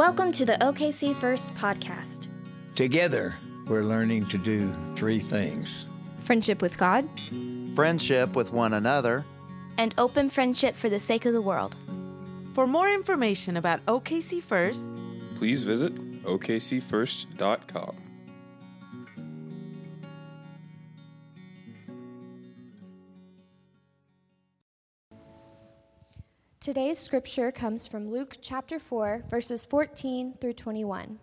Welcome to the OKC First podcast. Together, we're learning to do three things friendship with God, friendship with one another, and open friendship for the sake of the world. For more information about OKC First, please visit okcfirst.com. Today's scripture comes from Luke chapter 4, verses 14 through 21.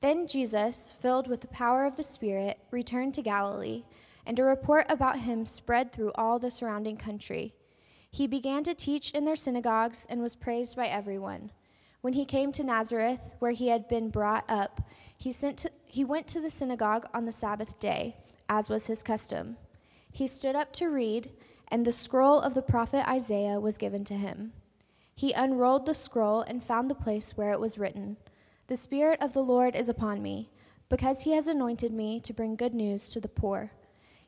Then Jesus, filled with the power of the Spirit, returned to Galilee, and a report about him spread through all the surrounding country. He began to teach in their synagogues and was praised by everyone. When he came to Nazareth, where he had been brought up, he, sent to, he went to the synagogue on the Sabbath day, as was his custom. He stood up to read and the scroll of the prophet Isaiah was given to him. He unrolled the scroll and found the place where it was written The Spirit of the Lord is upon me, because he has anointed me to bring good news to the poor.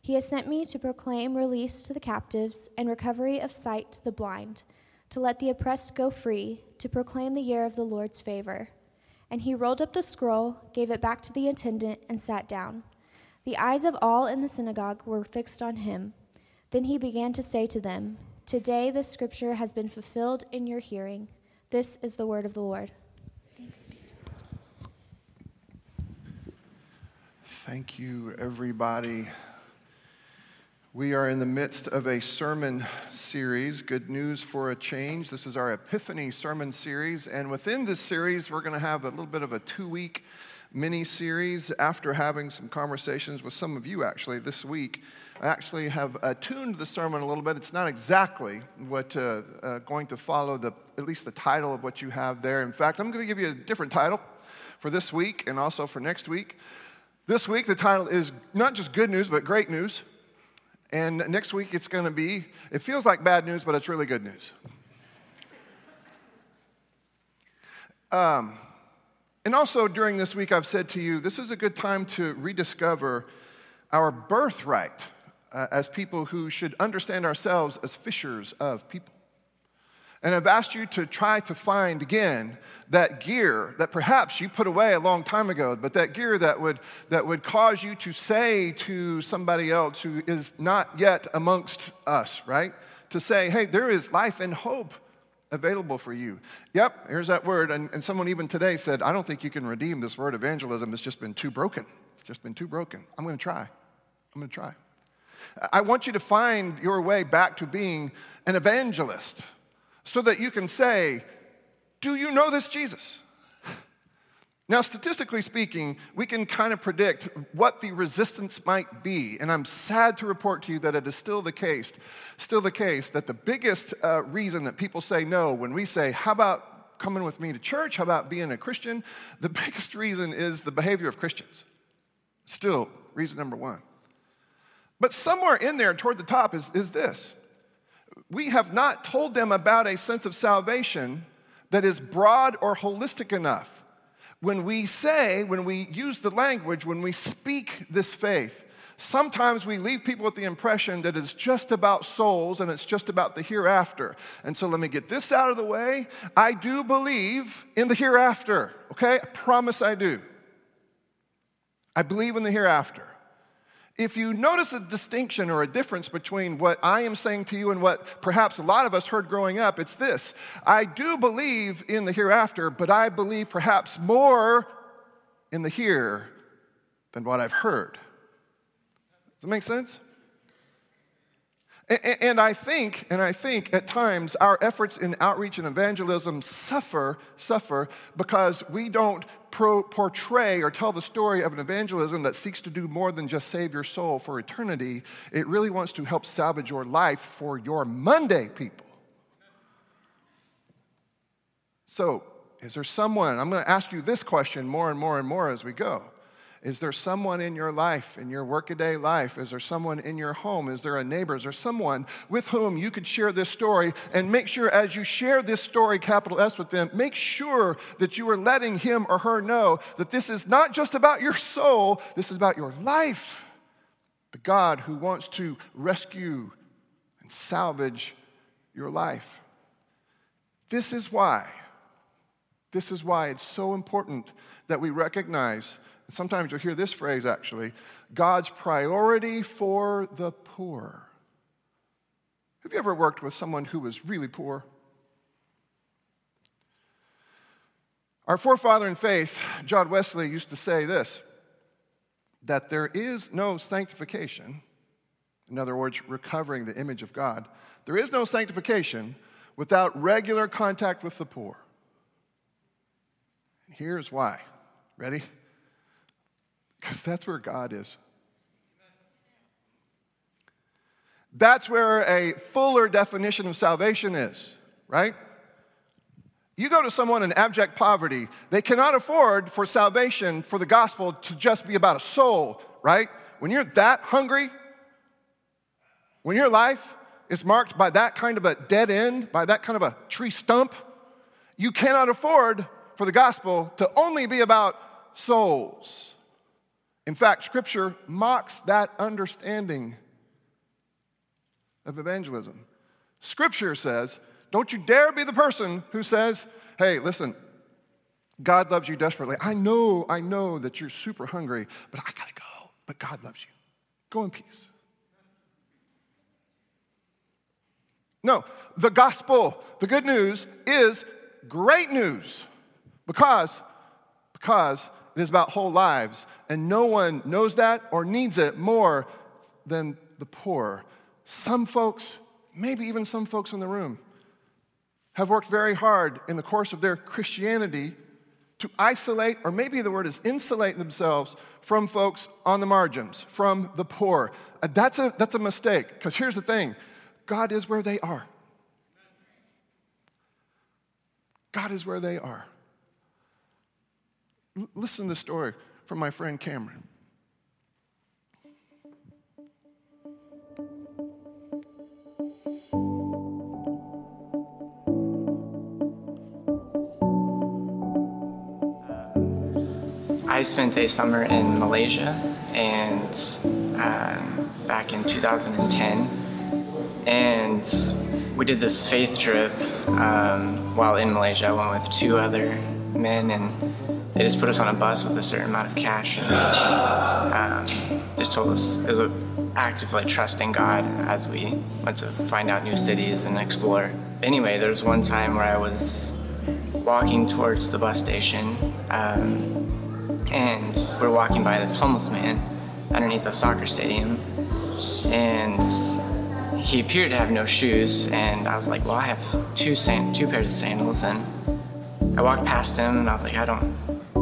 He has sent me to proclaim release to the captives and recovery of sight to the blind, to let the oppressed go free, to proclaim the year of the Lord's favor. And he rolled up the scroll, gave it back to the attendant, and sat down. The eyes of all in the synagogue were fixed on him. Then he began to say to them, Today this scripture has been fulfilled in your hearing. This is the word of the Lord. Thanks be Thank you, everybody. We are in the midst of a sermon series, Good News for a Change. This is our Epiphany sermon series. And within this series, we're going to have a little bit of a two week mini series after having some conversations with some of you actually this week. I actually have uh, tuned the sermon a little bit. It's not exactly what uh, uh, going to follow the at least the title of what you have there. In fact, I'm going to give you a different title for this week and also for next week. This week the title is not just good news but great news. And next week it's going to be it feels like bad news but it's really good news. Um, and also during this week, I've said to you, this is a good time to rediscover our birthright uh, as people who should understand ourselves as fishers of people. And I've asked you to try to find again that gear that perhaps you put away a long time ago, but that gear that would, that would cause you to say to somebody else who is not yet amongst us, right? To say, hey, there is life and hope available for you. Yep, here's that word. And, and someone even today said, I don't think you can redeem this word evangelism. It's just been too broken. It's just been too broken. I'm going to try. I'm going to try. I want you to find your way back to being an evangelist so that you can say, Do you know this Jesus? Now, statistically speaking, we can kind of predict what the resistance might be, and I'm sad to report to you that it is still the case, still the case that the biggest uh, reason that people say no when we say, "How about coming with me to church? How about being a Christian?" The biggest reason is the behavior of Christians. Still, reason number one. But somewhere in there, toward the top, is, is this: we have not told them about a sense of salvation that is broad or holistic enough when we say, when we use the language, when we speak this faith, sometimes we leave people with the impression that it's just about souls and it's just about the hereafter. And so let me get this out of the way. I do believe in the hereafter, okay? I promise I do. I believe in the hereafter if you notice a distinction or a difference between what I am saying to you and what perhaps a lot of us heard growing up, it's this I do believe in the hereafter, but I believe perhaps more in the here than what I've heard. Does that make sense? And I think, and I think at times our efforts in outreach and evangelism suffer, suffer because we don't pro- portray or tell the story of an evangelism that seeks to do more than just save your soul for eternity. It really wants to help salvage your life for your Monday people. So, is there someone? I'm going to ask you this question more and more and more as we go. Is there someone in your life, in your workaday life? Is there someone in your home? Is there a neighbor? Is there someone with whom you could share this story? And make sure as you share this story, capital S, with them, make sure that you are letting him or her know that this is not just about your soul, this is about your life. The God who wants to rescue and salvage your life. This is why This is why it's so important that we recognize, sometimes you'll hear this phrase actually God's priority for the poor. Have you ever worked with someone who was really poor? Our forefather in faith, John Wesley, used to say this that there is no sanctification, in other words, recovering the image of God, there is no sanctification without regular contact with the poor. And here's why. Ready? Because that's where God is. That's where a fuller definition of salvation is, right? You go to someone in abject poverty, they cannot afford for salvation, for the gospel to just be about a soul, right? When you're that hungry, when your life is marked by that kind of a dead end, by that kind of a tree stump, you cannot afford for the gospel to only be about souls. In fact, scripture mocks that understanding of evangelism. Scripture says, don't you dare be the person who says, hey, listen, God loves you desperately. I know, I know that you're super hungry, but I gotta go. But God loves you. Go in peace. No, the gospel, the good news, is great news because, because it is about whole lives, and no one knows that or needs it more than the poor. Some folks, maybe even some folks in the room, have worked very hard in the course of their Christianity to isolate, or maybe the word is insulate themselves from folks on the margins, from the poor. Uh, that's a, that's a mistake, because here's the thing God is where they are. God is where they are. Listen to the story from my friend Cameron. I spent a summer in Malaysia and um, back in 2010, and we did this faith trip um, while in Malaysia. I went with two other men, and they just put us on a bus with a certain amount of cash, and um, just told us it was an act of like trusting God as we went to find out new cities and explore. Anyway, there was one time where I was walking towards the bus station. Um, and we are walking by this homeless man underneath the soccer stadium, and he appeared to have no shoes. And I was like, "Well, I have two sand- two pairs of sandals." And I walked past him, and I was like, "I don't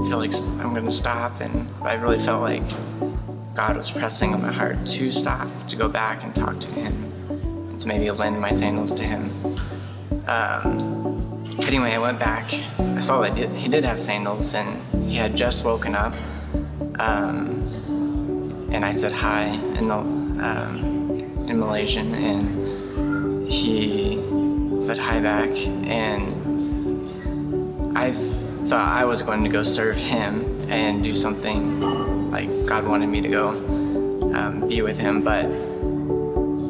feel like I'm gonna stop." And I really felt like God was pressing on my heart to stop, to go back and talk to him, to maybe lend my sandals to him. Um, anyway, I went back. I saw that he did have sandals, and he had just woken up. Um, and I said hi and the, um, Malaysian, and he said hi back. And I th- thought I was going to go serve him and do something like God wanted me to go um, be with him, but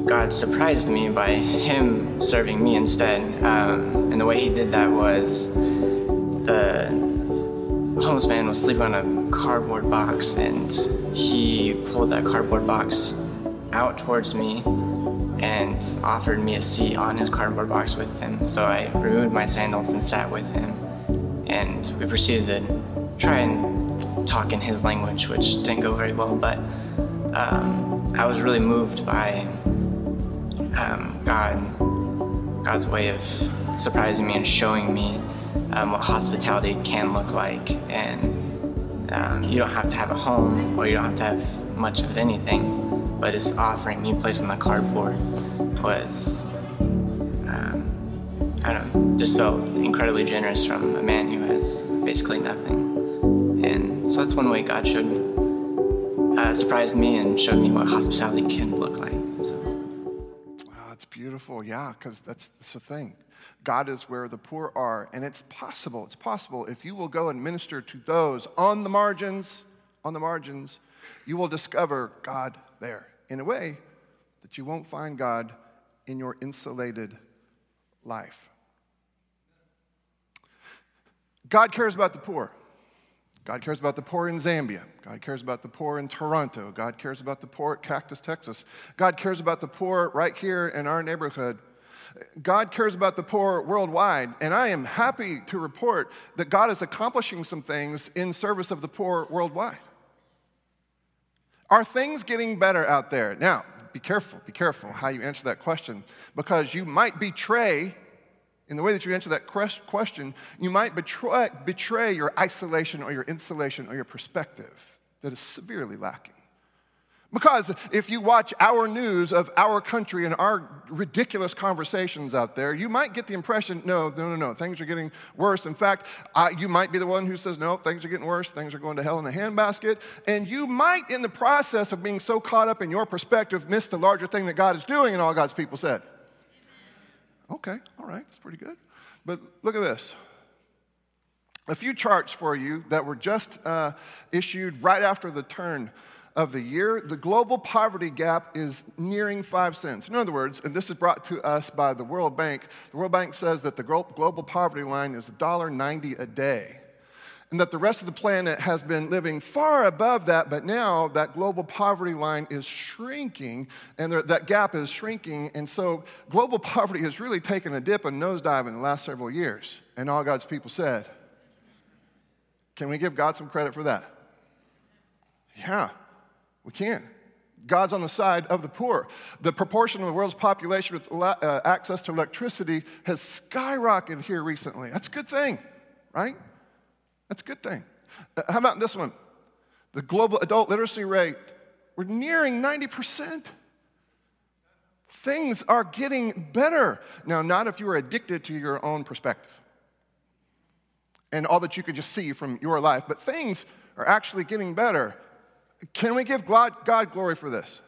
God surprised me by him serving me instead. Um, and the way he did that was the homeless man was sleeping on a cardboard box, and he pulled that cardboard box out towards me and offered me a seat on his cardboard box with him. So I removed my sandals and sat with him, and we proceeded to try and talk in his language, which didn't go very well, but um, I was really moved by um, God, God's way of surprising me and showing me um, what hospitality can look like. And um, you don't have to have a home or you don't have to have much of anything, but it's offering a place on the cardboard was, um, I don't know, just felt incredibly generous from a man who has basically nothing. And so that's one way God showed me, uh, surprised me and showed me what hospitality can look like. So. Oh, it's beautiful, yeah, because that's, that's the thing. God is where the poor are. And it's possible, it's possible if you will go and minister to those on the margins, on the margins, you will discover God there in a way that you won't find God in your insulated life. God cares about the poor. God cares about the poor in Zambia. God cares about the poor in Toronto. God cares about the poor at Cactus, Texas. God cares about the poor right here in our neighborhood. God cares about the poor worldwide, and I am happy to report that God is accomplishing some things in service of the poor worldwide. Are things getting better out there? Now, be careful, be careful how you answer that question because you might betray, in the way that you answer that question, you might betray, betray your isolation or your insulation or your perspective that is severely lacking. Because if you watch our news of our country and our ridiculous conversations out there, you might get the impression no, no, no, no, things are getting worse. In fact, uh, you might be the one who says, no, things are getting worse, things are going to hell in a handbasket. And you might, in the process of being so caught up in your perspective, miss the larger thing that God is doing, and all God's people said. Okay, all right, that's pretty good. But look at this a few charts for you that were just uh, issued right after the turn of the year, the global poverty gap is nearing five cents. In other words, and this is brought to us by the World Bank, the World Bank says that the global poverty line is $1.90 a day. And that the rest of the planet has been living far above that, but now that global poverty line is shrinking, and that gap is shrinking. And so global poverty has really taken a dip and nosedive in the last several years. And all God's people said, Can we give God some credit for that? Yeah. We can't. God's on the side of the poor. The proportion of the world's population with uh, access to electricity has skyrocketed here recently. That's a good thing, right? That's a good thing. Uh, how about this one? The global adult literacy rate, we're nearing 90%. Things are getting better. Now, not if you are addicted to your own perspective and all that you can just see from your life, but things are actually getting better. Can we give God, God glory for this?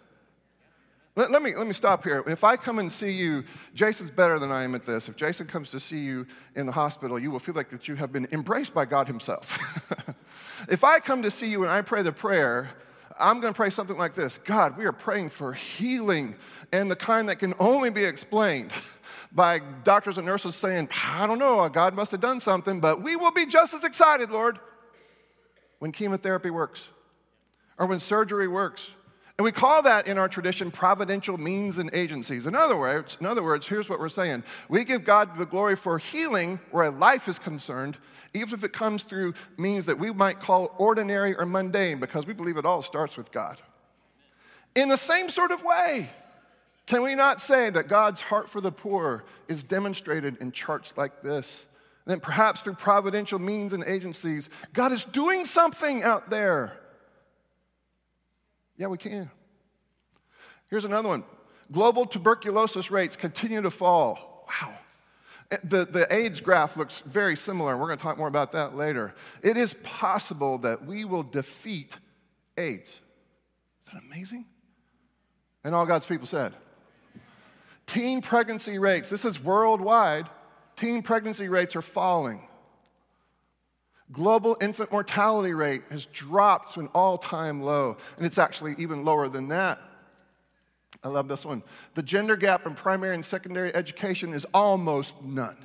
Let, let, me, let me stop here. If I come and see you, Jason's better than I am at this. If Jason comes to see you in the hospital, you will feel like that you have been embraced by God Himself. if I come to see you and I pray the prayer, I'm going to pray something like this God, we are praying for healing and the kind that can only be explained by doctors and nurses saying, I don't know, God must have done something, but we will be just as excited, Lord, when chemotherapy works or when surgery works. And we call that in our tradition providential means and agencies. In other words, in other words, here's what we're saying. We give God the glory for healing where a life is concerned, even if it comes through means that we might call ordinary or mundane, because we believe it all starts with God. In the same sort of way, can we not say that God's heart for the poor is demonstrated in charts like this? Then perhaps through providential means and agencies, God is doing something out there yeah, we can. Here's another one global tuberculosis rates continue to fall. Wow. The, the AIDS graph looks very similar. We're going to talk more about that later. It is possible that we will defeat AIDS. Is that amazing? And all God's people said. Teen pregnancy rates, this is worldwide, teen pregnancy rates are falling. Global infant mortality rate has dropped to an all time low, and it's actually even lower than that. I love this one. The gender gap in primary and secondary education is almost none.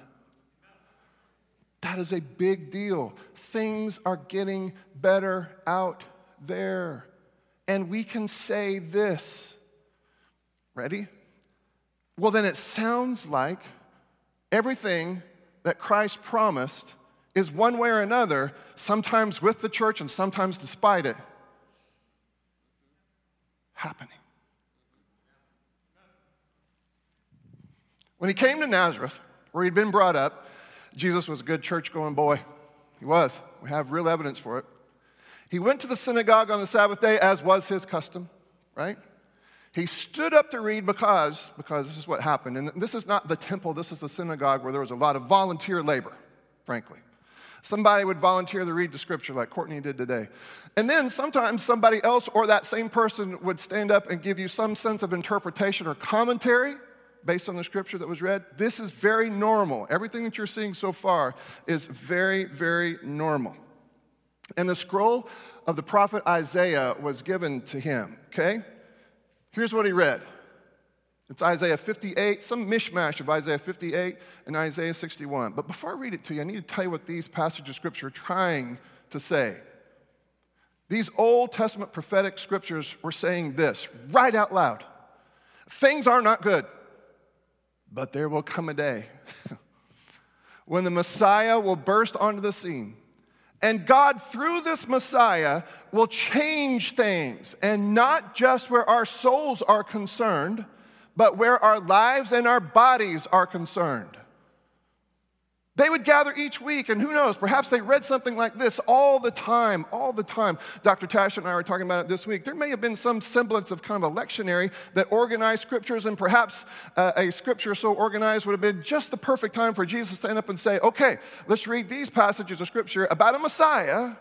That is a big deal. Things are getting better out there. And we can say this. Ready? Well, then it sounds like everything that Christ promised is one way or another, sometimes with the church and sometimes despite it, happening. When he came to Nazareth, where he'd been brought up, Jesus was a good church going boy. He was. We have real evidence for it. He went to the synagogue on the Sabbath day, as was his custom, right? He stood up to read because, because this is what happened. And this is not the temple, this is the synagogue where there was a lot of volunteer labor, frankly. Somebody would volunteer to read the scripture like Courtney did today. And then sometimes somebody else or that same person would stand up and give you some sense of interpretation or commentary based on the scripture that was read. This is very normal. Everything that you're seeing so far is very, very normal. And the scroll of the prophet Isaiah was given to him, okay? Here's what he read It's Isaiah 58, some mishmash of Isaiah 58 and Isaiah 61. But before I read it to you, I need to tell you what these passages of scripture are trying to say. These Old Testament prophetic scriptures were saying this right out loud Things are not good, but there will come a day when the Messiah will burst onto the scene. And God, through this Messiah, will change things, and not just where our souls are concerned, but where our lives and our bodies are concerned. They would gather each week, and who knows, perhaps they read something like this all the time, all the time. Dr. Tash and I were talking about it this week. There may have been some semblance of kind of a lectionary that organized scriptures, and perhaps uh, a scripture so organized would have been just the perfect time for Jesus to stand up and say, Okay, let's read these passages of scripture about a Messiah,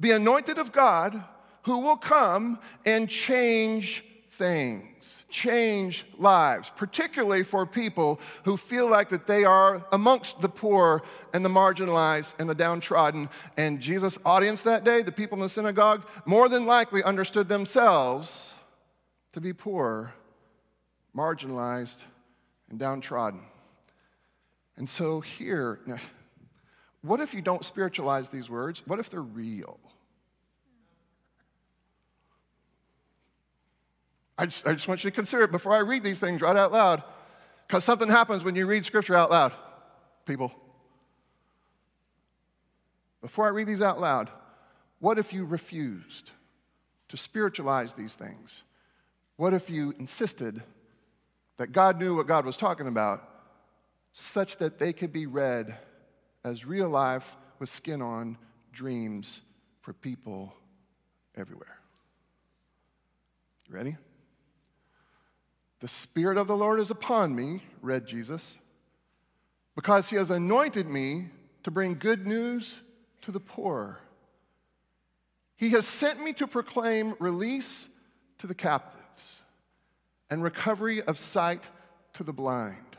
the anointed of God, who will come and change things change lives, particularly for people who feel like that they are amongst the poor and the marginalized and the downtrodden. And Jesus' audience that day, the people in the synagogue, more than likely understood themselves to be poor, marginalized, and downtrodden. And so here, what if you don't spiritualize these words? What if they're real? I just, I just want you to consider it before I read these things right out loud. Because something happens when you read scripture out loud, people. Before I read these out loud, what if you refused to spiritualize these things? What if you insisted that God knew what God was talking about such that they could be read as real life with skin on dreams for people everywhere? Ready? The Spirit of the Lord is upon me, read Jesus, because he has anointed me to bring good news to the poor. He has sent me to proclaim release to the captives and recovery of sight to the blind,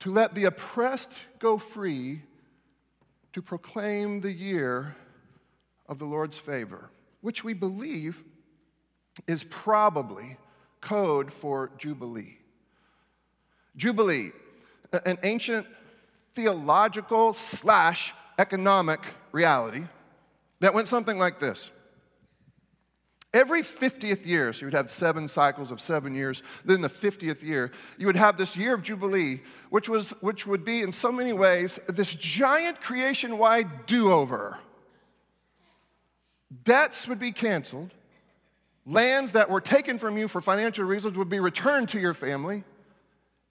to let the oppressed go free, to proclaim the year of the Lord's favor, which we believe is probably code for Jubilee. Jubilee, an ancient theological slash economic reality that went something like this. Every 50th year, so you would have seven cycles of seven years, then the 50th year, you would have this year of Jubilee, which, was, which would be in so many ways this giant creation wide do over. Debts would be canceled, Lands that were taken from you for financial reasons would be returned to your family.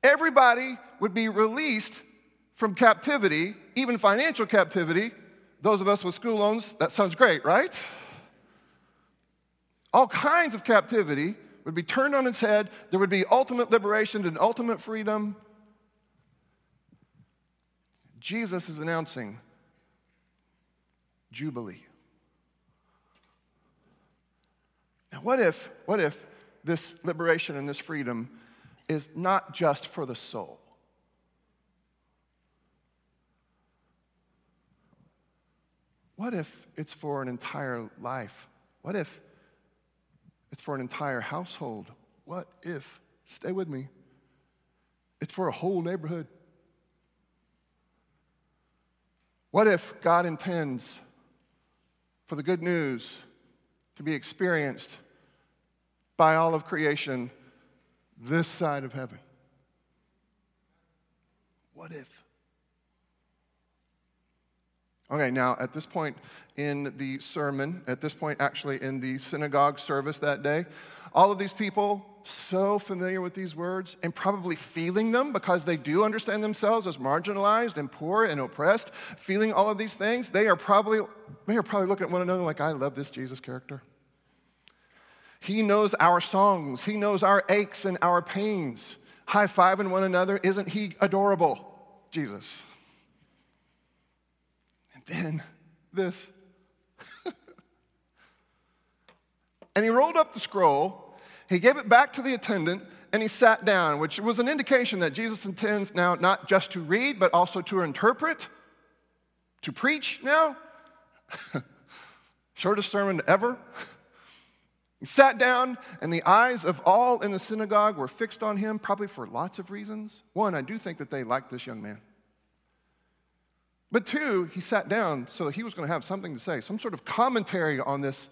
Everybody would be released from captivity, even financial captivity. Those of us with school loans, that sounds great, right? All kinds of captivity would be turned on its head. There would be ultimate liberation and ultimate freedom. Jesus is announcing Jubilee. Now, what if, what if this liberation and this freedom is not just for the soul? What if it's for an entire life? What if it's for an entire household? What if, stay with me, it's for a whole neighborhood? What if God intends for the good news to be experienced by all of creation this side of heaven. What if? Okay, now at this point in the sermon, at this point actually in the synagogue service that day, all of these people so familiar with these words and probably feeling them because they do understand themselves as marginalized and poor and oppressed, feeling all of these things, they are probably they are probably looking at one another like I love this Jesus character. He knows our songs, He knows our aches and our pains. High fiving one another. Isn't He adorable? Jesus. Then this. and he rolled up the scroll, he gave it back to the attendant, and he sat down, which was an indication that Jesus intends now not just to read, but also to interpret, to preach now. Shortest sermon ever. He sat down, and the eyes of all in the synagogue were fixed on him, probably for lots of reasons. One, I do think that they liked this young man. But two, he sat down so that he was going to have something to say, some sort of commentary on this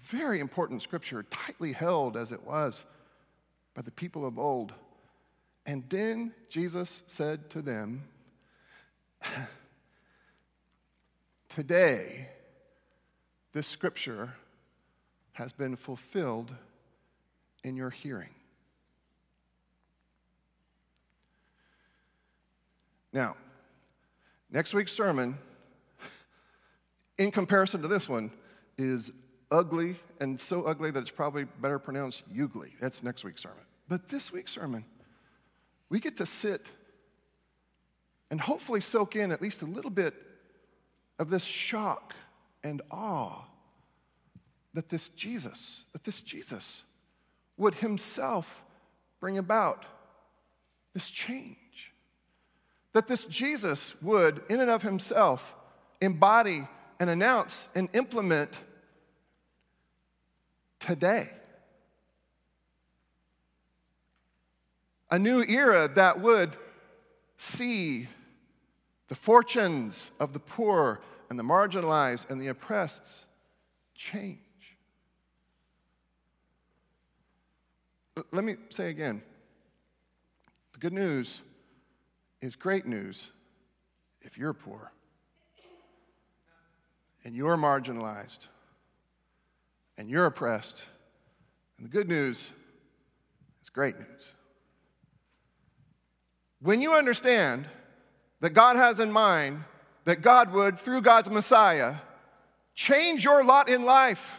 very important scripture, tightly held as it was by the people of old. And then Jesus said to them, Today, this scripture has been fulfilled in your hearing. Now, next week's sermon, in comparison to this one, is ugly and so ugly that it's probably better pronounced ugly. That's next week's sermon. But this week's sermon, we get to sit and hopefully soak in at least a little bit of this shock and awe that this Jesus, that this Jesus would himself bring about this change. That this Jesus would, in and of himself, embody and announce and implement today. A new era that would see the fortunes of the poor and the marginalized and the oppressed change. Let me say again the good news is great news if you're poor and you're marginalized and you're oppressed. And the good news is great news. When you understand that God has in mind that God would, through God's Messiah, change your lot in life,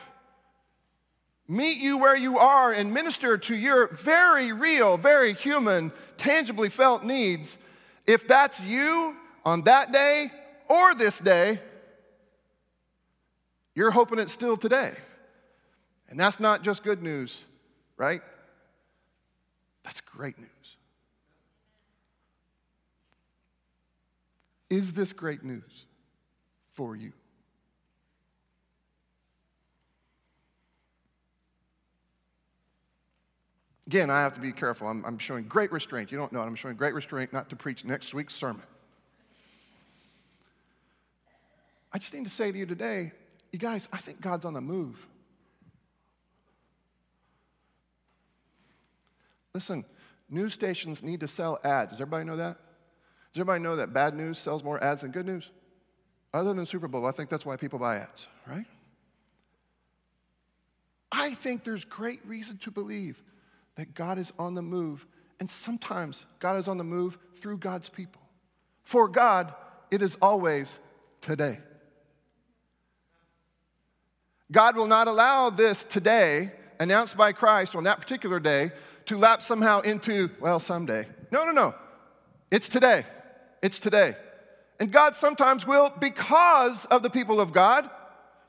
meet you where you are, and minister to your very real, very human, tangibly felt needs, if that's you on that day or this day, you're hoping it's still today. And that's not just good news, right? That's great news. Is this great news for you? Again, I have to be careful. I'm, I'm, showing great restraint. You don't know it. I'm showing great restraint not to preach next week's sermon. I just need to say to you today, you guys, I think God's on the move. Listen, news stations need to sell ads. Does everybody know that? Does everybody know that bad news sells more ads than good news? Other than Super Bowl, I think that's why people buy ads, right? I think there's great reason to believe that God is on the move, and sometimes God is on the move through God's people. For God, it is always today. God will not allow this today, announced by Christ on that particular day, to lapse somehow into, well, someday. No, no, no. It's today. It's today. And God sometimes will, because of the people of God,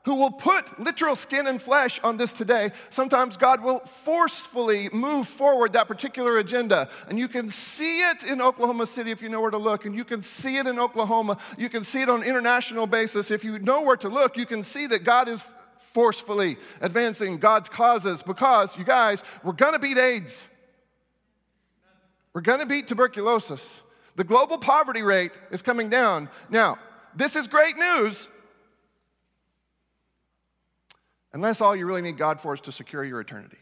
who will put literal skin and flesh on this today, sometimes God will forcefully move forward that particular agenda. And you can see it in Oklahoma City if you know where to look, and you can see it in Oklahoma. You can see it on an international basis. If you know where to look, you can see that God is forcefully advancing God's causes because, you guys, we're gonna beat AIDS. We're gonna beat tuberculosis. The global poverty rate is coming down. Now, this is great news. Unless all you really need God for is to secure your eternity.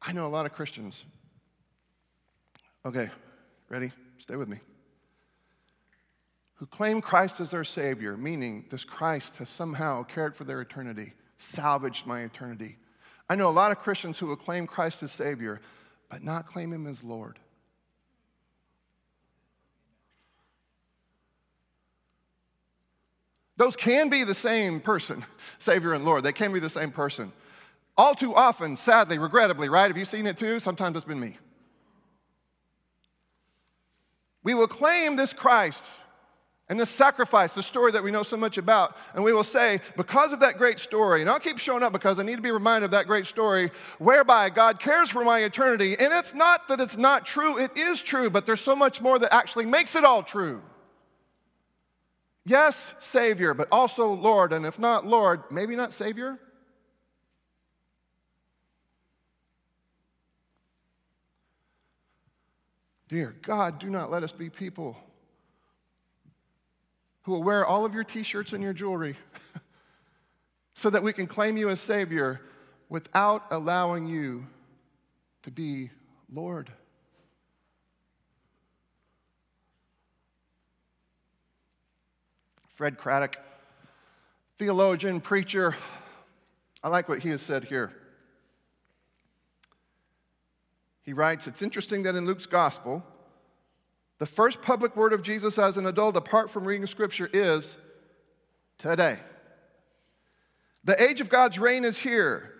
I know a lot of Christians. Okay, ready? Stay with me who claim Christ as their Savior, meaning this Christ has somehow cared for their eternity, salvaged my eternity. I know a lot of Christians who will claim Christ as Savior, but not claim Him as Lord. Those can be the same person, Savior and Lord. They can be the same person. All too often, sadly, regrettably, right? Have you seen it too? Sometimes it's been me. We will claim this Christ and the sacrifice, the story that we know so much about. And we will say, because of that great story, and I'll keep showing up because I need to be reminded of that great story, whereby God cares for my eternity. And it's not that it's not true, it is true, but there's so much more that actually makes it all true. Yes, Savior, but also Lord. And if not Lord, maybe not Savior. Dear God, do not let us be people who will wear all of your t shirts and your jewelry so that we can claim you as Savior without allowing you to be Lord. Fred Craddock, theologian, preacher, I like what he has said here. He writes It's interesting that in Luke's gospel, the first public word of Jesus as an adult, apart from reading scripture, is today. The age of God's reign is here,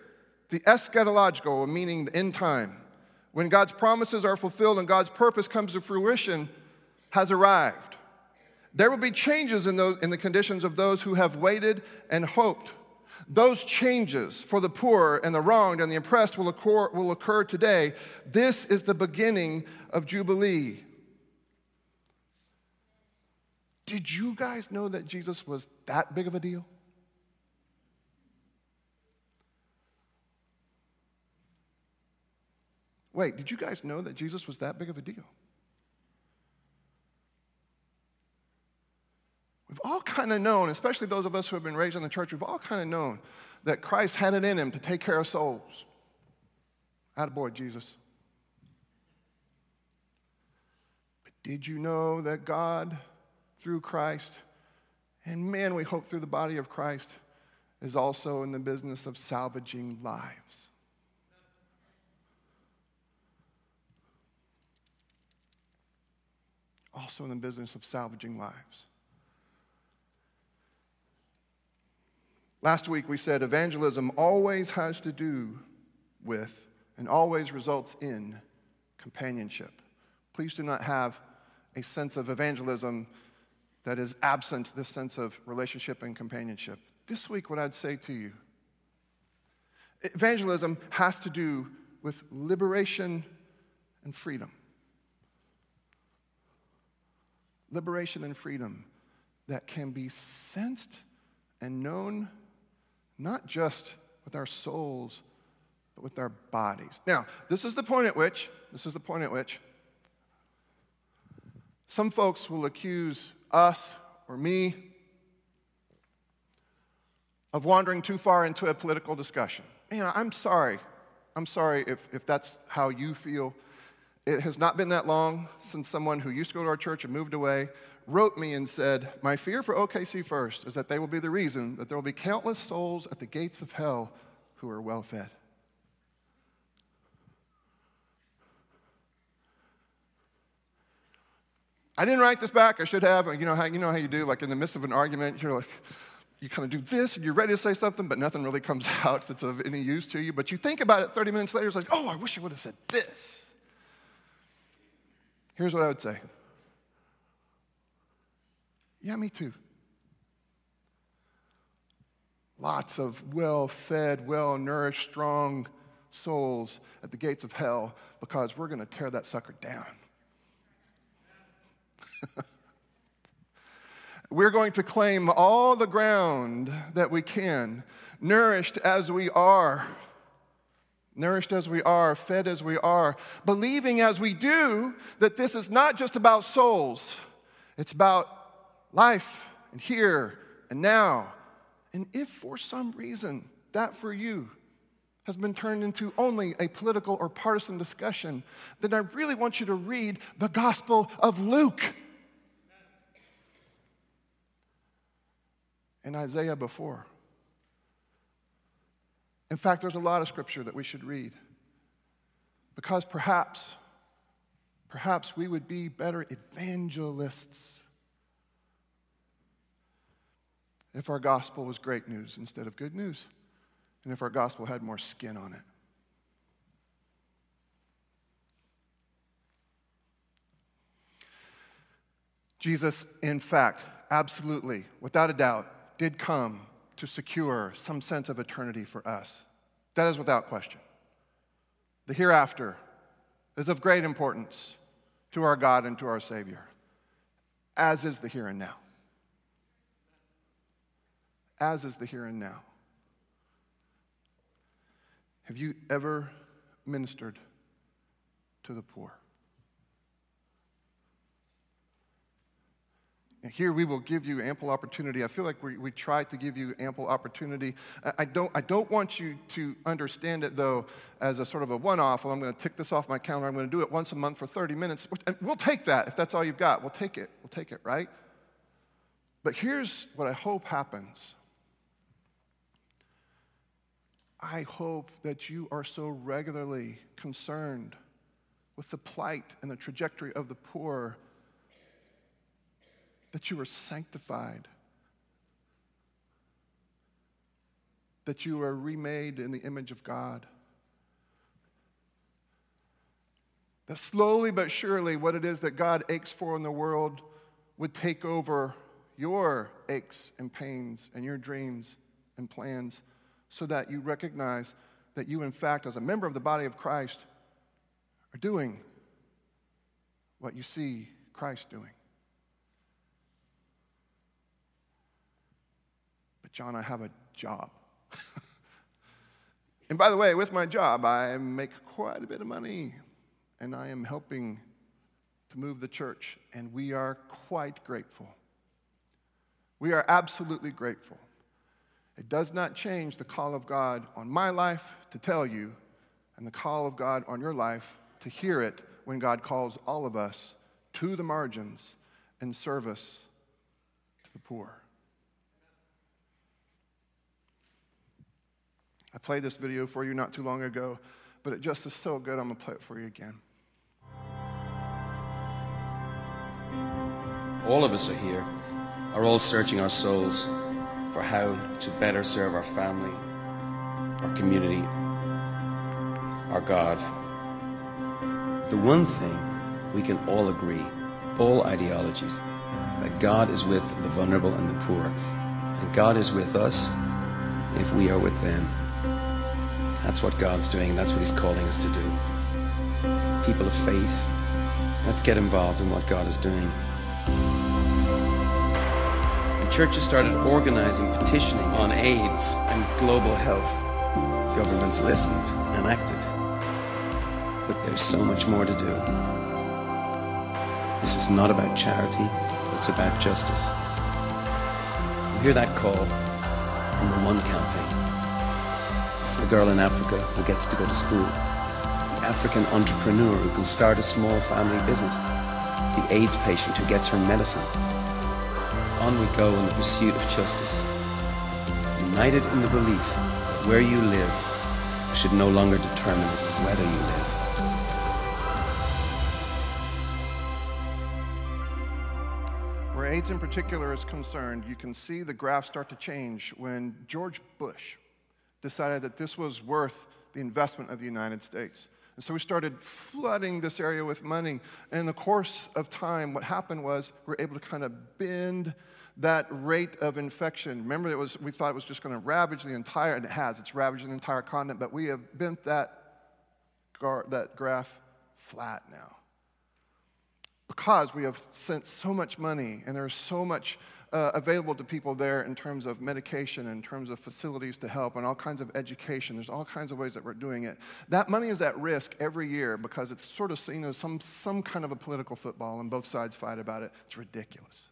the eschatological, meaning the end time. When God's promises are fulfilled and God's purpose comes to fruition, has arrived. There will be changes in, those, in the conditions of those who have waited and hoped. Those changes for the poor and the wronged and the oppressed will occur, will occur today. This is the beginning of Jubilee. Did you guys know that Jesus was that big of a deal? Wait, did you guys know that Jesus was that big of a deal? We've all kind of known, especially those of us who have been raised in the church, we've all kind of known that Christ had it in him to take care of souls. Out of Attaboy, Jesus. But did you know that God through Christ, and man, we hope through the body of Christ, is also in the business of salvaging lives. Also in the business of salvaging lives. Last week we said evangelism always has to do with and always results in companionship. Please do not have a sense of evangelism that is absent this sense of relationship and companionship. This week, what I'd say to you evangelism has to do with liberation and freedom. Liberation and freedom that can be sensed and known not just with our souls, but with our bodies. Now, this is the point at which, this is the point at which some folks will accuse us or me of wandering too far into a political discussion. Man, I'm sorry. I'm sorry if, if that's how you feel. It has not been that long since someone who used to go to our church and moved away wrote me and said, My fear for OKC First is that they will be the reason that there will be countless souls at the gates of hell who are well fed. I didn't write this back. I should have. You know how you know how you do, like in the midst of an argument, you're like, you kind of do this and you're ready to say something, but nothing really comes out that's of any use to you. But you think about it 30 minutes later, it's like, oh, I wish I would have said this. Here's what I would say. Yeah, me too. Lots of well fed, well nourished, strong souls at the gates of hell because we're going to tear that sucker down. We're going to claim all the ground that we can, nourished as we are, nourished as we are, fed as we are, believing as we do that this is not just about souls, it's about life and here and now. And if for some reason that for you has been turned into only a political or partisan discussion, then I really want you to read the Gospel of Luke. and Isaiah before. In fact, there's a lot of scripture that we should read because perhaps, perhaps we would be better evangelists if our gospel was great news instead of good news, and if our gospel had more skin on it. Jesus, in fact, absolutely, without a doubt, did come to secure some sense of eternity for us. That is without question. The hereafter is of great importance to our God and to our Savior, as is the here and now. As is the here and now. Have you ever ministered to the poor? Here we will give you ample opportunity. I feel like we, we try to give you ample opportunity. I don't, I don't want you to understand it, though, as a sort of a one off. Well, I'm going to tick this off my calendar. I'm going to do it once a month for 30 minutes. We'll take that if that's all you've got. We'll take it. We'll take it, right? But here's what I hope happens I hope that you are so regularly concerned with the plight and the trajectory of the poor that you are sanctified, that you are remade in the image of God. That slowly but surely, what it is that God aches for in the world would take over your aches and pains and your dreams and plans so that you recognize that you, in fact, as a member of the body of Christ, are doing what you see Christ doing. But, John, I have a job. and by the way, with my job, I make quite a bit of money, and I am helping to move the church, and we are quite grateful. We are absolutely grateful. It does not change the call of God on my life to tell you, and the call of God on your life to hear it when God calls all of us to the margins in service to the poor. I played this video for you not too long ago, but it just is so good, I'm going to play it for you again. All of us are here, are all searching our souls for how to better serve our family, our community, our God. The one thing we can all agree, all ideologies, is that God is with the vulnerable and the poor, and God is with us if we are with them. That's what God's doing, that's what He's calling us to do. People of faith, let's get involved in what God is doing. Churches started organizing, petitioning on AIDS and global health. Governments listened and acted. But there's so much more to do. This is not about charity, it's about justice. We hear that call in the One campaign For the girl in Africa who gets to go to school, the African entrepreneur who can start a small family business, the AIDS patient who gets her medicine. On we go in the pursuit of justice, united in the belief that where you live should no longer determine whether you live. Where AIDS in particular is concerned, you can see the graph start to change when George Bush decided that this was worth the investment of the United States. And so we started flooding this area with money. And in the course of time, what happened was we were able to kind of bend that rate of infection. Remember, it was, we thought it was just going to ravage the entire, and it has, it's ravaged the entire continent, but we have bent that, gar, that graph flat now. Because we have sent so much money and there's so much uh, available to people there in terms of medication, in terms of facilities to help, and all kinds of education. There's all kinds of ways that we're doing it. That money is at risk every year because it's sort of seen as some, some kind of a political football, and both sides fight about it. It's ridiculous.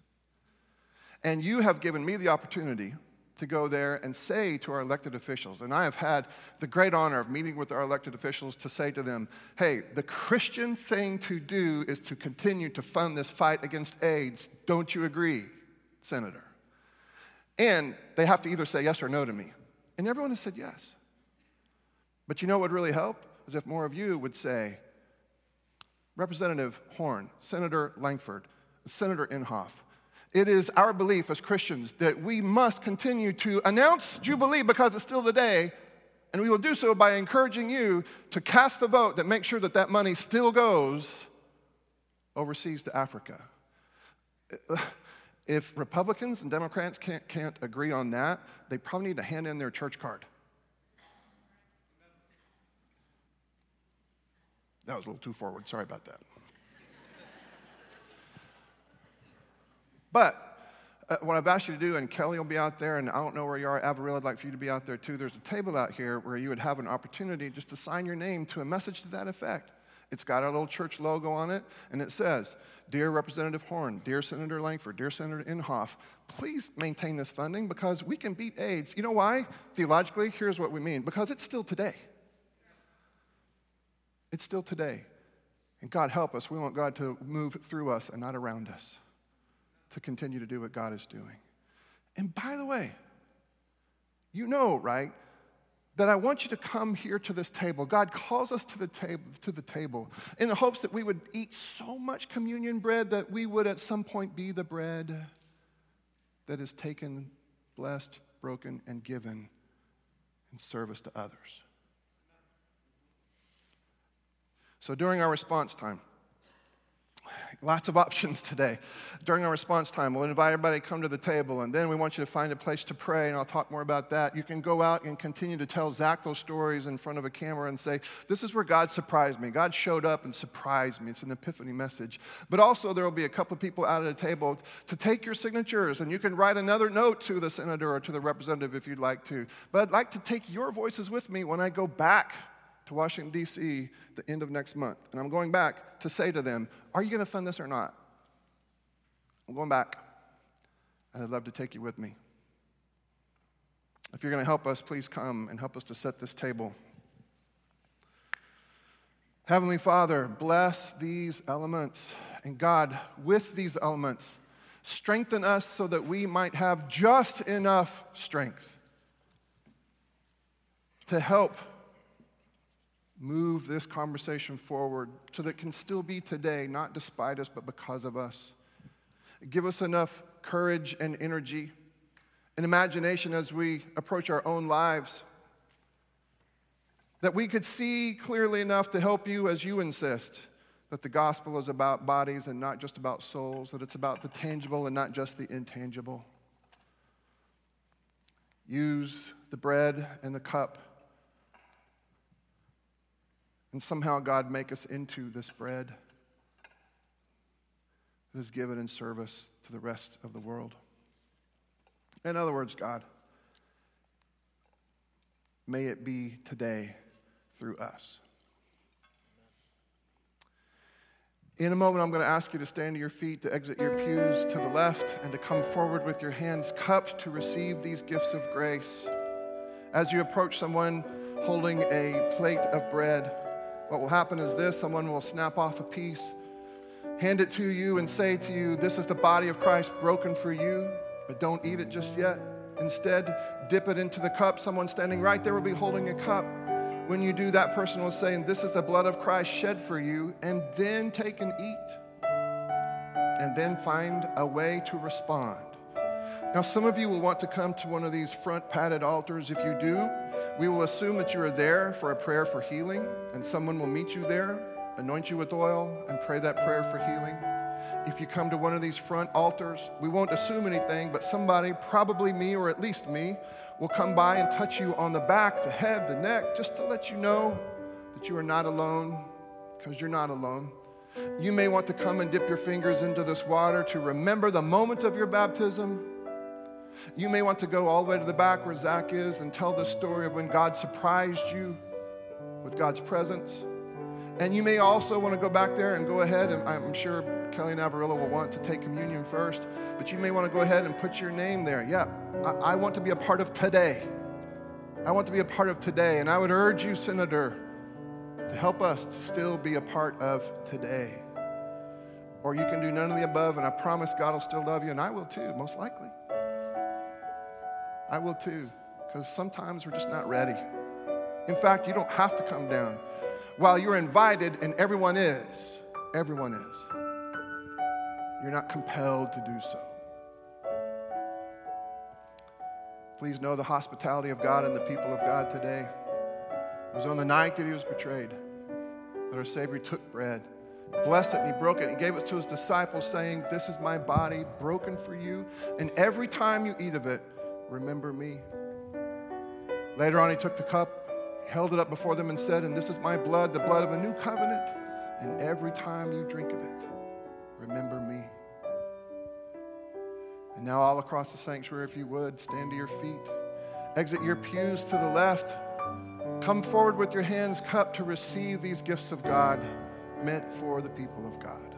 And you have given me the opportunity to go there and say to our elected officials, and I have had the great honor of meeting with our elected officials to say to them, hey, the Christian thing to do is to continue to fund this fight against AIDS. Don't you agree? senator. And they have to either say yes or no to me. And everyone has said yes. But you know what would really help? Is if more of you would say, Representative Horn, Senator Langford, Senator Inhofe, it is our belief as Christians that we must continue to announce Jubilee because it's still today, and we will do so by encouraging you to cast the vote that makes sure that that money still goes overseas to Africa If Republicans and Democrats can't, can't agree on that, they probably need to hand in their church card. That was a little too forward. Sorry about that. But uh, what I've asked you to do, and Kelly will be out there, and I don't know where you are, Avarilla, I'd like for you to be out there too. There's a table out here where you would have an opportunity just to sign your name to a message to that effect. It's got our little church logo on it, and it says, Dear Representative Horn, Dear Senator Langford, Dear Senator Inhofe, please maintain this funding because we can beat AIDS. You know why? Theologically, here's what we mean because it's still today. It's still today. And God help us. We want God to move through us and not around us to continue to do what God is doing. And by the way, you know, right, that I want you to come here to this table. God calls us to the table to the table in the hopes that we would eat so much communion bread that we would at some point be the bread that is taken, blessed, broken, and given in service to others. So during our response time, Lots of options today. During our response time, we'll invite everybody to come to the table, and then we want you to find a place to pray, and I'll talk more about that. You can go out and continue to tell Zach those stories in front of a camera and say, This is where God surprised me. God showed up and surprised me. It's an epiphany message. But also, there will be a couple of people out at the table to take your signatures, and you can write another note to the senator or to the representative if you'd like to. But I'd like to take your voices with me when I go back to Washington, D.C. the end of next month. And I'm going back to say to them, Are you going to fund this or not? I'm going back, and I'd love to take you with me. If you're going to help us, please come and help us to set this table. Heavenly Father, bless these elements. And God, with these elements, strengthen us so that we might have just enough strength to help move this conversation forward so that it can still be today, not despite us, but because of us. Give us enough courage and energy and imagination as we approach our own lives that we could see clearly enough to help you as you insist that the gospel is about bodies and not just about souls, that it's about the tangible and not just the intangible. Use the bread and the cup and somehow, God, make us into this bread that is given in service to the rest of the world. In other words, God, may it be today through us. In a moment, I'm going to ask you to stand to your feet, to exit your pews to the left, and to come forward with your hands cupped to receive these gifts of grace. As you approach someone holding a plate of bread, what will happen is this someone will snap off a piece, hand it to you, and say to you, This is the body of Christ broken for you, but don't eat it just yet. Instead, dip it into the cup. Someone standing right there will be holding a cup. When you do, that person will say, This is the blood of Christ shed for you, and then take and eat. And then find a way to respond. Now, some of you will want to come to one of these front padded altars. If you do, we will assume that you are there for a prayer for healing, and someone will meet you there, anoint you with oil, and pray that prayer for healing. If you come to one of these front altars, we won't assume anything, but somebody, probably me or at least me, will come by and touch you on the back, the head, the neck, just to let you know that you are not alone, because you're not alone. You may want to come and dip your fingers into this water to remember the moment of your baptism you may want to go all the way to the back where Zach is and tell the story of when God surprised you with God's presence. And you may also want to go back there and go ahead, and I'm sure Kelly and Avarilla will want to take communion first, but you may want to go ahead and put your name there. Yeah, I, I want to be a part of today. I want to be a part of today. And I would urge you, Senator, to help us to still be a part of today. Or you can do none of the above, and I promise God will still love you, and I will too, most likely. I will too, because sometimes we're just not ready. In fact, you don't have to come down. While you're invited, and everyone is, everyone is, you're not compelled to do so. Please know the hospitality of God and the people of God today. It was on the night that he was betrayed that our Savior took bread blessed it and he broke it and gave it to his disciples, saying, This is my body broken for you. And every time you eat of it, remember me. Later on, he took the cup, held it up before them, and said, And this is my blood, the blood of a new covenant. And every time you drink of it, remember me. And now, all across the sanctuary, if you would, stand to your feet. Exit your pews to the left. Come forward with your hands cupped to receive these gifts of God meant for the people of God.